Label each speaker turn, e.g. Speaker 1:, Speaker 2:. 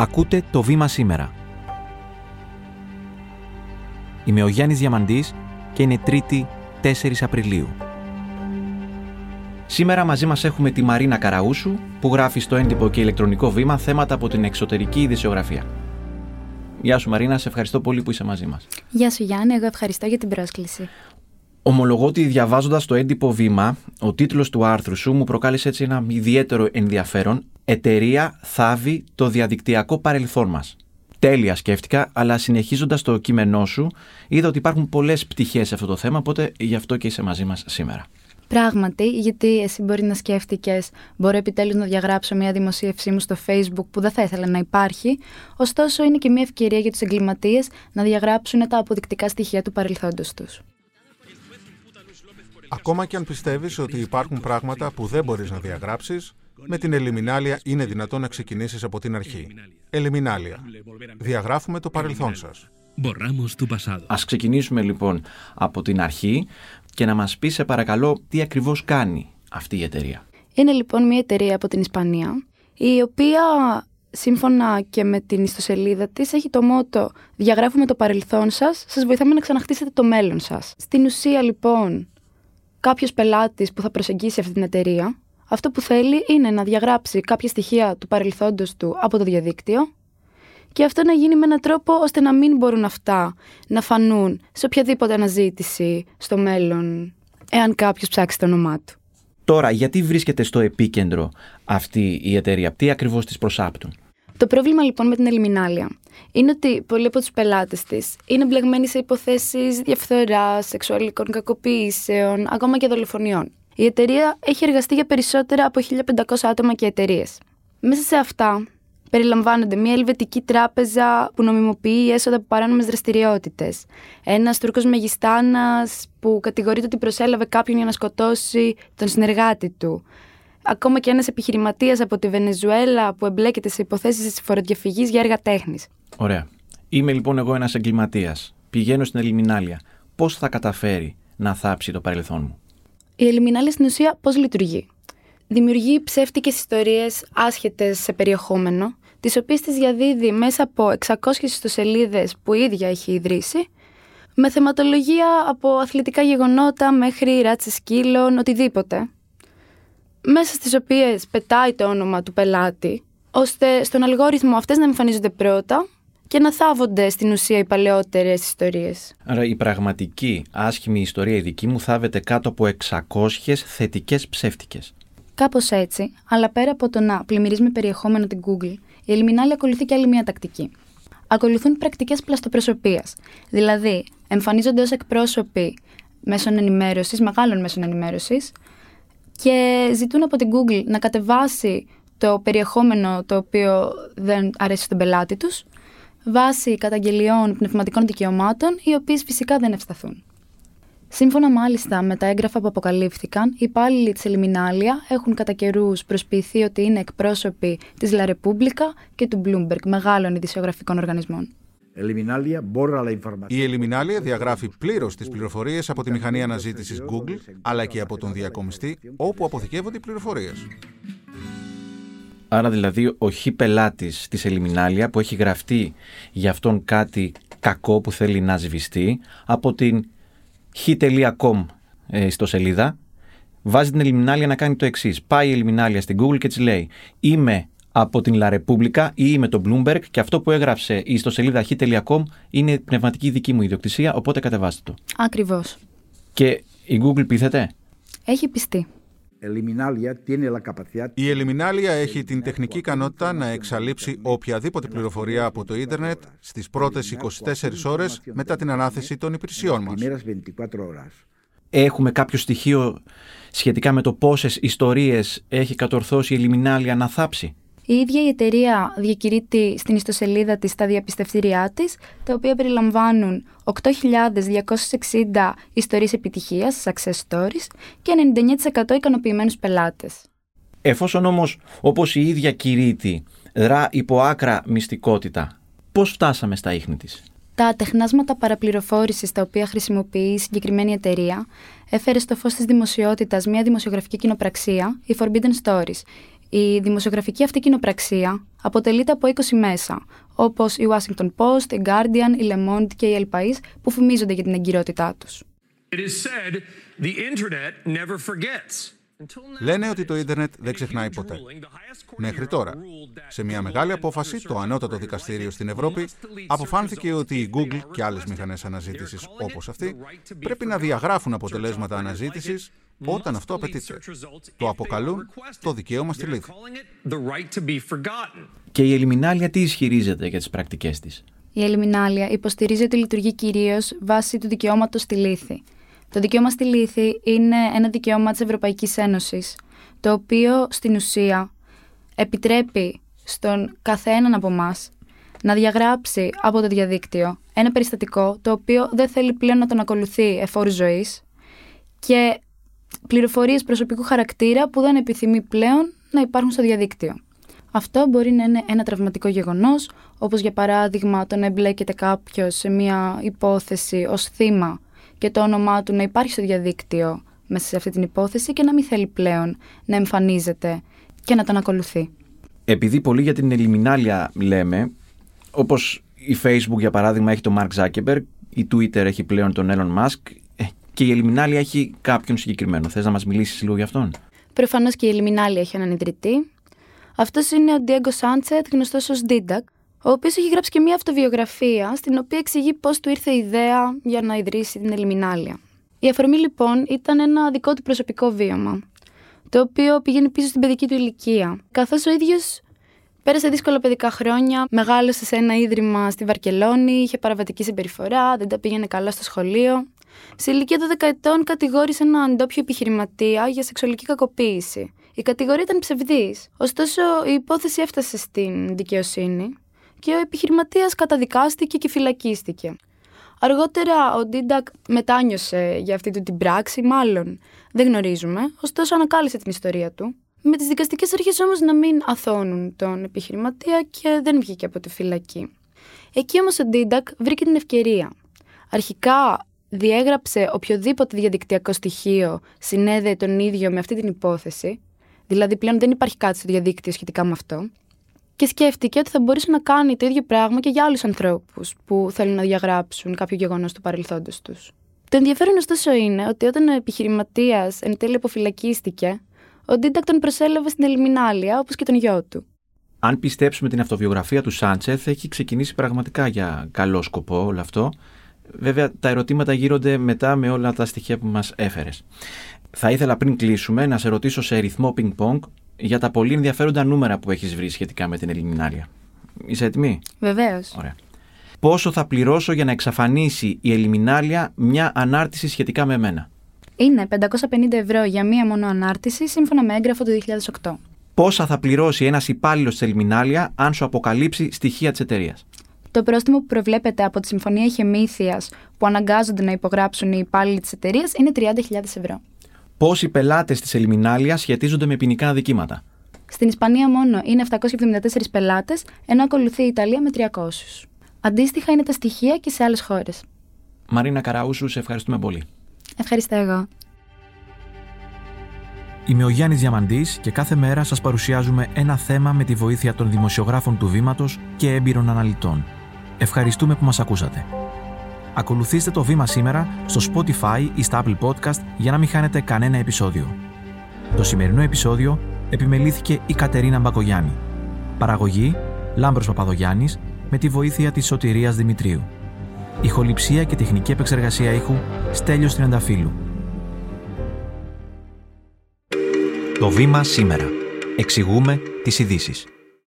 Speaker 1: Ακούτε το βήμα σήμερα. Είμαι ο Γιάννης Διαμαντής και είναι Τρίτη 4 Απριλίου. Σήμερα μαζί μας έχουμε τη Μαρίνα Καραούσου που γράφει στο έντυπο και ηλεκτρονικό βήμα θέματα από την εξωτερική ειδησιογραφία. Γεια σου Μαρίνα, σε ευχαριστώ πολύ που είσαι μαζί μας.
Speaker 2: Γεια σου Γιάννη, εγώ ευχαριστώ για την πρόσκληση.
Speaker 1: Ομολογώ ότι διαβάζοντας το έντυπο βήμα, ο τίτλος του άρθρου σου μου προκάλεσε έτσι ένα ιδιαίτερο ενδιαφέρον. Εταιρεία θάβει το διαδικτυακό παρελθόν μας. Τέλεια σκέφτηκα, αλλά συνεχίζοντας το κείμενό σου, είδα ότι υπάρχουν πολλές πτυχές σε αυτό το θέμα, οπότε γι' αυτό και είσαι μαζί μας σήμερα.
Speaker 2: Πράγματι, γιατί εσύ μπορεί να σκέφτηκες, μπορώ επιτέλους να διαγράψω μια δημοσίευσή μου στο Facebook που δεν θα ήθελα να υπάρχει. Ωστόσο, είναι και μια ευκαιρία για τους εγκληματίες να διαγράψουν τα αποδεικτικά στοιχεία του παρελθόντος τους.
Speaker 3: Ακόμα και αν πιστεύεις ότι υπάρχουν πράγματα που δεν μπορείς να διαγράψεις, με την Ελιμινάλια είναι δυνατόν να ξεκινήσεις από την αρχή. Ελιμινάλια. Διαγράφουμε το παρελθόν σας.
Speaker 1: Ας ξεκινήσουμε λοιπόν από την αρχή και να μας πεις σε παρακαλώ τι ακριβώς κάνει αυτή η εταιρεία.
Speaker 2: Είναι λοιπόν μια εταιρεία από την Ισπανία, η οποία σύμφωνα και με την ιστοσελίδα της, έχει το μότο Διαγράφουμε το παρελθόν σας, σας βοηθάμε να ξαναχτίσετε το μέλλον σας. Στην ουσία, λοιπόν, κάποιος πελάτης που θα προσεγγίσει αυτή την εταιρεία, αυτό που θέλει είναι να διαγράψει κάποια στοιχεία του παρελθόντος του από το διαδίκτυο και αυτό να γίνει με έναν τρόπο ώστε να μην μπορούν αυτά να φανούν σε οποιαδήποτε αναζήτηση στο μέλλον, εάν κάποιος ψάξει το όνομά του.
Speaker 1: Τώρα, γιατί βρίσκεται στο επίκεντρο αυτή η εταιρεία, τι ακριβώς της προσάπτουν;
Speaker 2: Το πρόβλημα λοιπόν με την Ελιμινάλια είναι ότι πολλοί από τους πελάτες της είναι μπλεγμένοι σε υποθέσεις διαφθοράς, σεξουαλικών κακοποιήσεων, ακόμα και δολοφονιών. Η εταιρεία έχει εργαστεί για περισσότερα από 1500 άτομα και εταιρείες. Μέσα σε αυτά περιλαμβάνονται μια ελβετική τράπεζα που νομιμοποιεί έσοδα από παράνομες δραστηριότητες. Ένας Τούρκος μεγιστάνας που κατηγορείται ότι προσέλαβε κάποιον για να σκοτώσει τον συνεργάτη του ακόμα και ένας επιχειρηματίας από τη Βενεζουέλα που εμπλέκεται σε υποθέσεις της φοροδιαφυγής για έργα τέχνης.
Speaker 1: Ωραία. Είμαι λοιπόν εγώ ένας εγκληματίας. Πηγαίνω στην Ελιμινάλια. Πώς θα καταφέρει να θάψει το παρελθόν μου;
Speaker 2: Η Ελιμινάλια στην ουσία πώς λειτουργεί; Δημιουργεί ψεύτικες ιστορίες άσχετες σε περιεχόμενο, τις οποίες τις διαδίδει μέσα από 600 ιστοσελίδες που η ίδια έχει ιδρύσει, με θεματολογία από αθλητικά γεγονότα μέχρι ράτσε σκύλων, οτιδήποτε, μέσα στις οποίες πετάει το όνομα του πελάτη, ώστε στον αλγόριθμο αυτές να εμφανίζονται πρώτα και να θάβονται στην ουσία οι παλαιότερες ιστορίες.
Speaker 1: Άρα η πραγματική άσχημη ιστορία η δική μου θάβεται κάτω από 600 θετικές ψεύτικες.
Speaker 2: Κάπως έτσι, αλλά πέρα από το να πλημμυρίζει με περιεχόμενο την Google, η Ελμινάλη ακολουθεί και άλλη μια τακτική. Ακολουθούν πρακτικές πλαστοπροσωπείας. Δηλαδή, εμφανίζονται ως εκπρόσωποι μέσων ενημέρωσης, μεγάλων μέσων ενημέρωσης, και ζητούν από την Google να κατεβάσει το περιεχόμενο το οποίο δεν αρέσει στον πελάτη τους βάσει καταγγελιών πνευματικών δικαιωμάτων, οι οποίες φυσικά δεν ευσταθούν. Σύμφωνα μάλιστα με τα έγγραφα που αποκαλύφθηκαν, οι υπάλληλοι της Ελιμινάλια έχουν κατά καιρούς προσποιηθεί ότι είναι εκπρόσωποι της La Repubblica και του Bloomberg, μεγάλων ειδησιογραφικών οργανισμών.
Speaker 3: Η Ελιμινάλια διαγράφει πλήρως τις πληροφορίες από τη μηχανή αναζήτησης Google, αλλά και από τον διακομιστή όπου αποθηκεύονται οι πληροφορίες.
Speaker 1: Άρα δηλαδή ο χ πελάτης της Ελιμινάλια που έχει γραφτεί για αυτόν κάτι κακό που θέλει να σβηστεί από την h.com ε, στο σελίδα βάζει την Ελιμινάλια να κάνει το εξής. Πάει η Ελιμινάλια στην Google και της λέει Είμαι από την La Repubblica ή με το Bloomberg και αυτό που έγραψε η ιστοσελίδα h.com είναι πνευματική δική μου ιδιοκτησία, οπότε κατεβάστε το.
Speaker 2: Ακριβώς.
Speaker 1: Και η Google πείθεται;
Speaker 2: Έχει πιστεί.
Speaker 3: Η Ελιμινάλια έχει την τεχνική ικανότητα να εξαλείψει οποιαδήποτε πληροφορία από το ίντερνετ στις πρώτες 24 ώρες μετά την ανάθεση των υπηρεσιών μας.
Speaker 1: Έχουμε κάποιο στοιχείο σχετικά με το πόσες ιστορίες έχει κατορθώσει η Ελιμινάλια να θάψει;
Speaker 2: Η ίδια η εταιρεία διακηρύττει στην ιστοσελίδα της τα διαπιστευτήριά της, τα οποία περιλαμβάνουν 8.260 ιστορίες επιτυχίας, success stories, και 99% ικανοποιημένους πελάτες.
Speaker 1: Εφόσον όμως, όπως η ίδια κηρύττει, δρά υπό άκρα μυστικότητα, πώς φτάσαμε στα ίχνη της;
Speaker 2: Τα τεχνάσματα παραπληροφόρησης τα οποία χρησιμοποιεί η συγκεκριμένη εταιρεία έφερε στο φως της δημοσιότητας μια δημοσιογραφική κοινοπραξία, η Forbidden Stories, Η δημοσιογραφική αυτή κοινοπραξία αποτελείται από 20 μέσα, όπως η Washington Post, η Guardian, η Le Monde και η El País, που φημίζονται για την εγκυρότητά τους.
Speaker 3: Λένε ότι το ίντερνετ δεν ξεχνάει ποτέ. Μέχρι τώρα, σε μια μεγάλη απόφαση, το ανώτατο δικαστήριο στην Ευρώπη αποφάνθηκε ότι η Google και άλλες μηχανές αναζήτησης όπως αυτή πρέπει να διαγράφουν αποτελέσματα αναζήτησης όταν αυτό απαιτείται. Το αποκαλούν το δικαίωμα στη λύθη.
Speaker 1: Και η Ελιμινάλια τι ισχυρίζεται για τις πρακτικές της;
Speaker 2: Η Ελιμινάλια υποστηρίζει ότι λειτουργεί κυρίως βάσει του δικαιώματος στη λύθη. Το δικαίωμα στη λύθη είναι ένα δικαίωμα της Ευρωπαϊκής Ένωσης, το οποίο στην ουσία επιτρέπει στον καθέναν από εμάς να διαγράψει από το διαδίκτυο ένα περιστατικό το οποίο δεν θέλει πλέον να τον ακολουθεί εφόρου ζωής και πληροφορίες προσωπικού χαρακτήρα που δεν επιθυμεί πλέον να υπάρχουν στο διαδίκτυο. Αυτό μπορεί να είναι ένα τραυματικό γεγονός, όπως για παράδειγμα το να εμπλέκεται κάποιος σε μια υπόθεση ως θύμα και το όνομά του να υπάρχει στο διαδίκτυο μέσα σε αυτή την υπόθεση και να μην θέλει πλέον να εμφανίζεται και να τον ακολουθεί.
Speaker 1: Επειδή πολύ για την ελιμινάλια λέμε, όπως η Facebook για παράδειγμα έχει τον Mark Zuckerberg, η Twitter έχει πλέον τον Elon Musk ε, και η ελιμινάλια έχει κάποιον συγκεκριμένο. Θες να μας μιλήσεις λίγο για αυτόν;
Speaker 2: Προφανώς και η ελιμινάλια έχει έναν ιδρυτή. Αυτός είναι ο Diego Sanchez, γνωστός ως Didac, ο οποίος έχει γράψει και μια αυτοβιογραφία στην οποία εξηγεί πώς του ήρθε η ιδέα για να ιδρύσει την Ελιμινάλια. Η αφορμή λοιπόν ήταν ένα δικό του προσωπικό βίωμα, το οποίο πήγαινε πίσω στην παιδική του ηλικία, καθώς ο ίδιος πέρασε δύσκολα παιδικά χρόνια, μεγάλωσε σε ένα ίδρυμα στη Βαρκελόνη, είχε παραβατική συμπεριφορά, δεν τα πήγαινε καλά στο σχολείο. Σε ηλικία 12 ετών κατηγόρησε έναν ντόπιο επιχειρηματία για σεξουαλική κακοποίηση. Η κατηγορία ήταν ψευδής. Ωστόσο, η υπόθεση έφτασε στην δικαιοσύνη και ο επιχειρηματίας καταδικάστηκε και φυλακίστηκε. Αργότερα ο Ντίντακ μετάνιωσε για αυτή του την πράξη, μάλλον δεν γνωρίζουμε, ωστόσο ανακάλυψε την ιστορία του. Με τις δικαστικές αρχές όμως να μην αθωώνουν τον επιχειρηματία και δεν βγήκε από τη φυλακή. Εκεί όμως ο Ντίντακ βρήκε την ευκαιρία. Αρχικά διέγραψε οποιοδήποτε διαδικτυακό στοιχείο συνέδεε τον ίδιο με αυτή την υπόθεση, δηλαδή πλέον δεν υπάρχει κάτι στο διαδίκτυο σχετικά με αυτό, και σκέφτηκε ότι θα μπορούσε να κάνει το ίδιο πράγμα και για άλλους ανθρώπους που θέλουν να διαγράψουν κάποιο γεγονός του παρελθόντος τους. Το ενδιαφέρον ωστόσο είναι ότι όταν ο επιχειρηματίας εν τέλει αποφυλακίστηκε, ο Ντίντακ τον προσέλαβε στην Ελιμινάλια όπως και τον γιο του.
Speaker 1: Αν πιστέψουμε την αυτοβιογραφία του Σάντσεθ, έχει ξεκινήσει πραγματικά για καλό σκοπό όλο αυτό. Βέβαια, τα ερωτήματα γύρονται μετά με όλα τα στοιχεία που μας έφερες. Θα ήθελα πριν κλείσουμε να σε ρωτήσω σε ρυθμό ping-pong για τα πολύ ενδιαφέροντα νούμερα που έχεις βρει σχετικά με την Ελιμινάλια. Είσαι έτοιμη;
Speaker 2: Βεβαίως.
Speaker 1: Ωραία. Πόσο θα πληρώσω για να εξαφανίσει η Ελιμινάλια μια ανάρτηση σχετικά με εμένα;
Speaker 2: Είναι 550 ευρώ για μία μόνο ανάρτηση σύμφωνα με έγγραφο του 2008.
Speaker 1: Πόσα θα πληρώσει ένας υπάλληλος της Ελιμινάλια αν σου αποκαλύψει στοιχεία της εταιρείας;
Speaker 2: Το πρόστιμο που προβλέπεται από τη Συμφωνία Χεμήθειας που αναγκάζονται να υπογράψουν οι υπάλληλοι της εταιρείας είναι 30.000 ευρώ
Speaker 1: πόσοι πελάτες της Ελιμινάλια σχετίζονται με ποινικά αδικήματα.
Speaker 2: Στην Ισπανία μόνο είναι 774 πελάτες, ενώ ακολουθεί η Ιταλία με 300. Αντίστοιχα είναι τα στοιχεία και σε άλλες χώρες.
Speaker 1: Μαρίνα Καραούσου, σε ευχαριστούμε πολύ.
Speaker 2: Ευχαριστώ εγώ.
Speaker 1: Είμαι ο Γιάννης Διαμαντής και κάθε μέρα σας παρουσιάζουμε ένα θέμα με τη βοήθεια των δημοσιογράφων του Βήματος και έμπειρων αναλυτών. Ευχαριστούμε που μας ακούσατε. Ακολουθήστε το βήμα σήμερα στο Spotify ή στα Apple Podcast για να μην χάνετε κανένα επεισόδιο. Το σημερινό επεισόδιο επιμελήθηκε η Κατερίνα Μπακογιάννη. Παραγωγή Λάμπρος Παπαδογιάννης με τη βοήθεια της Σωτηρίας Δημητρίου. Ηχοληψία και τεχνική επεξεργασία ήχου Στέλιος Τριανταφύλου. Το βήμα σήμερα. Εξηγούμε τις ειδήσεις.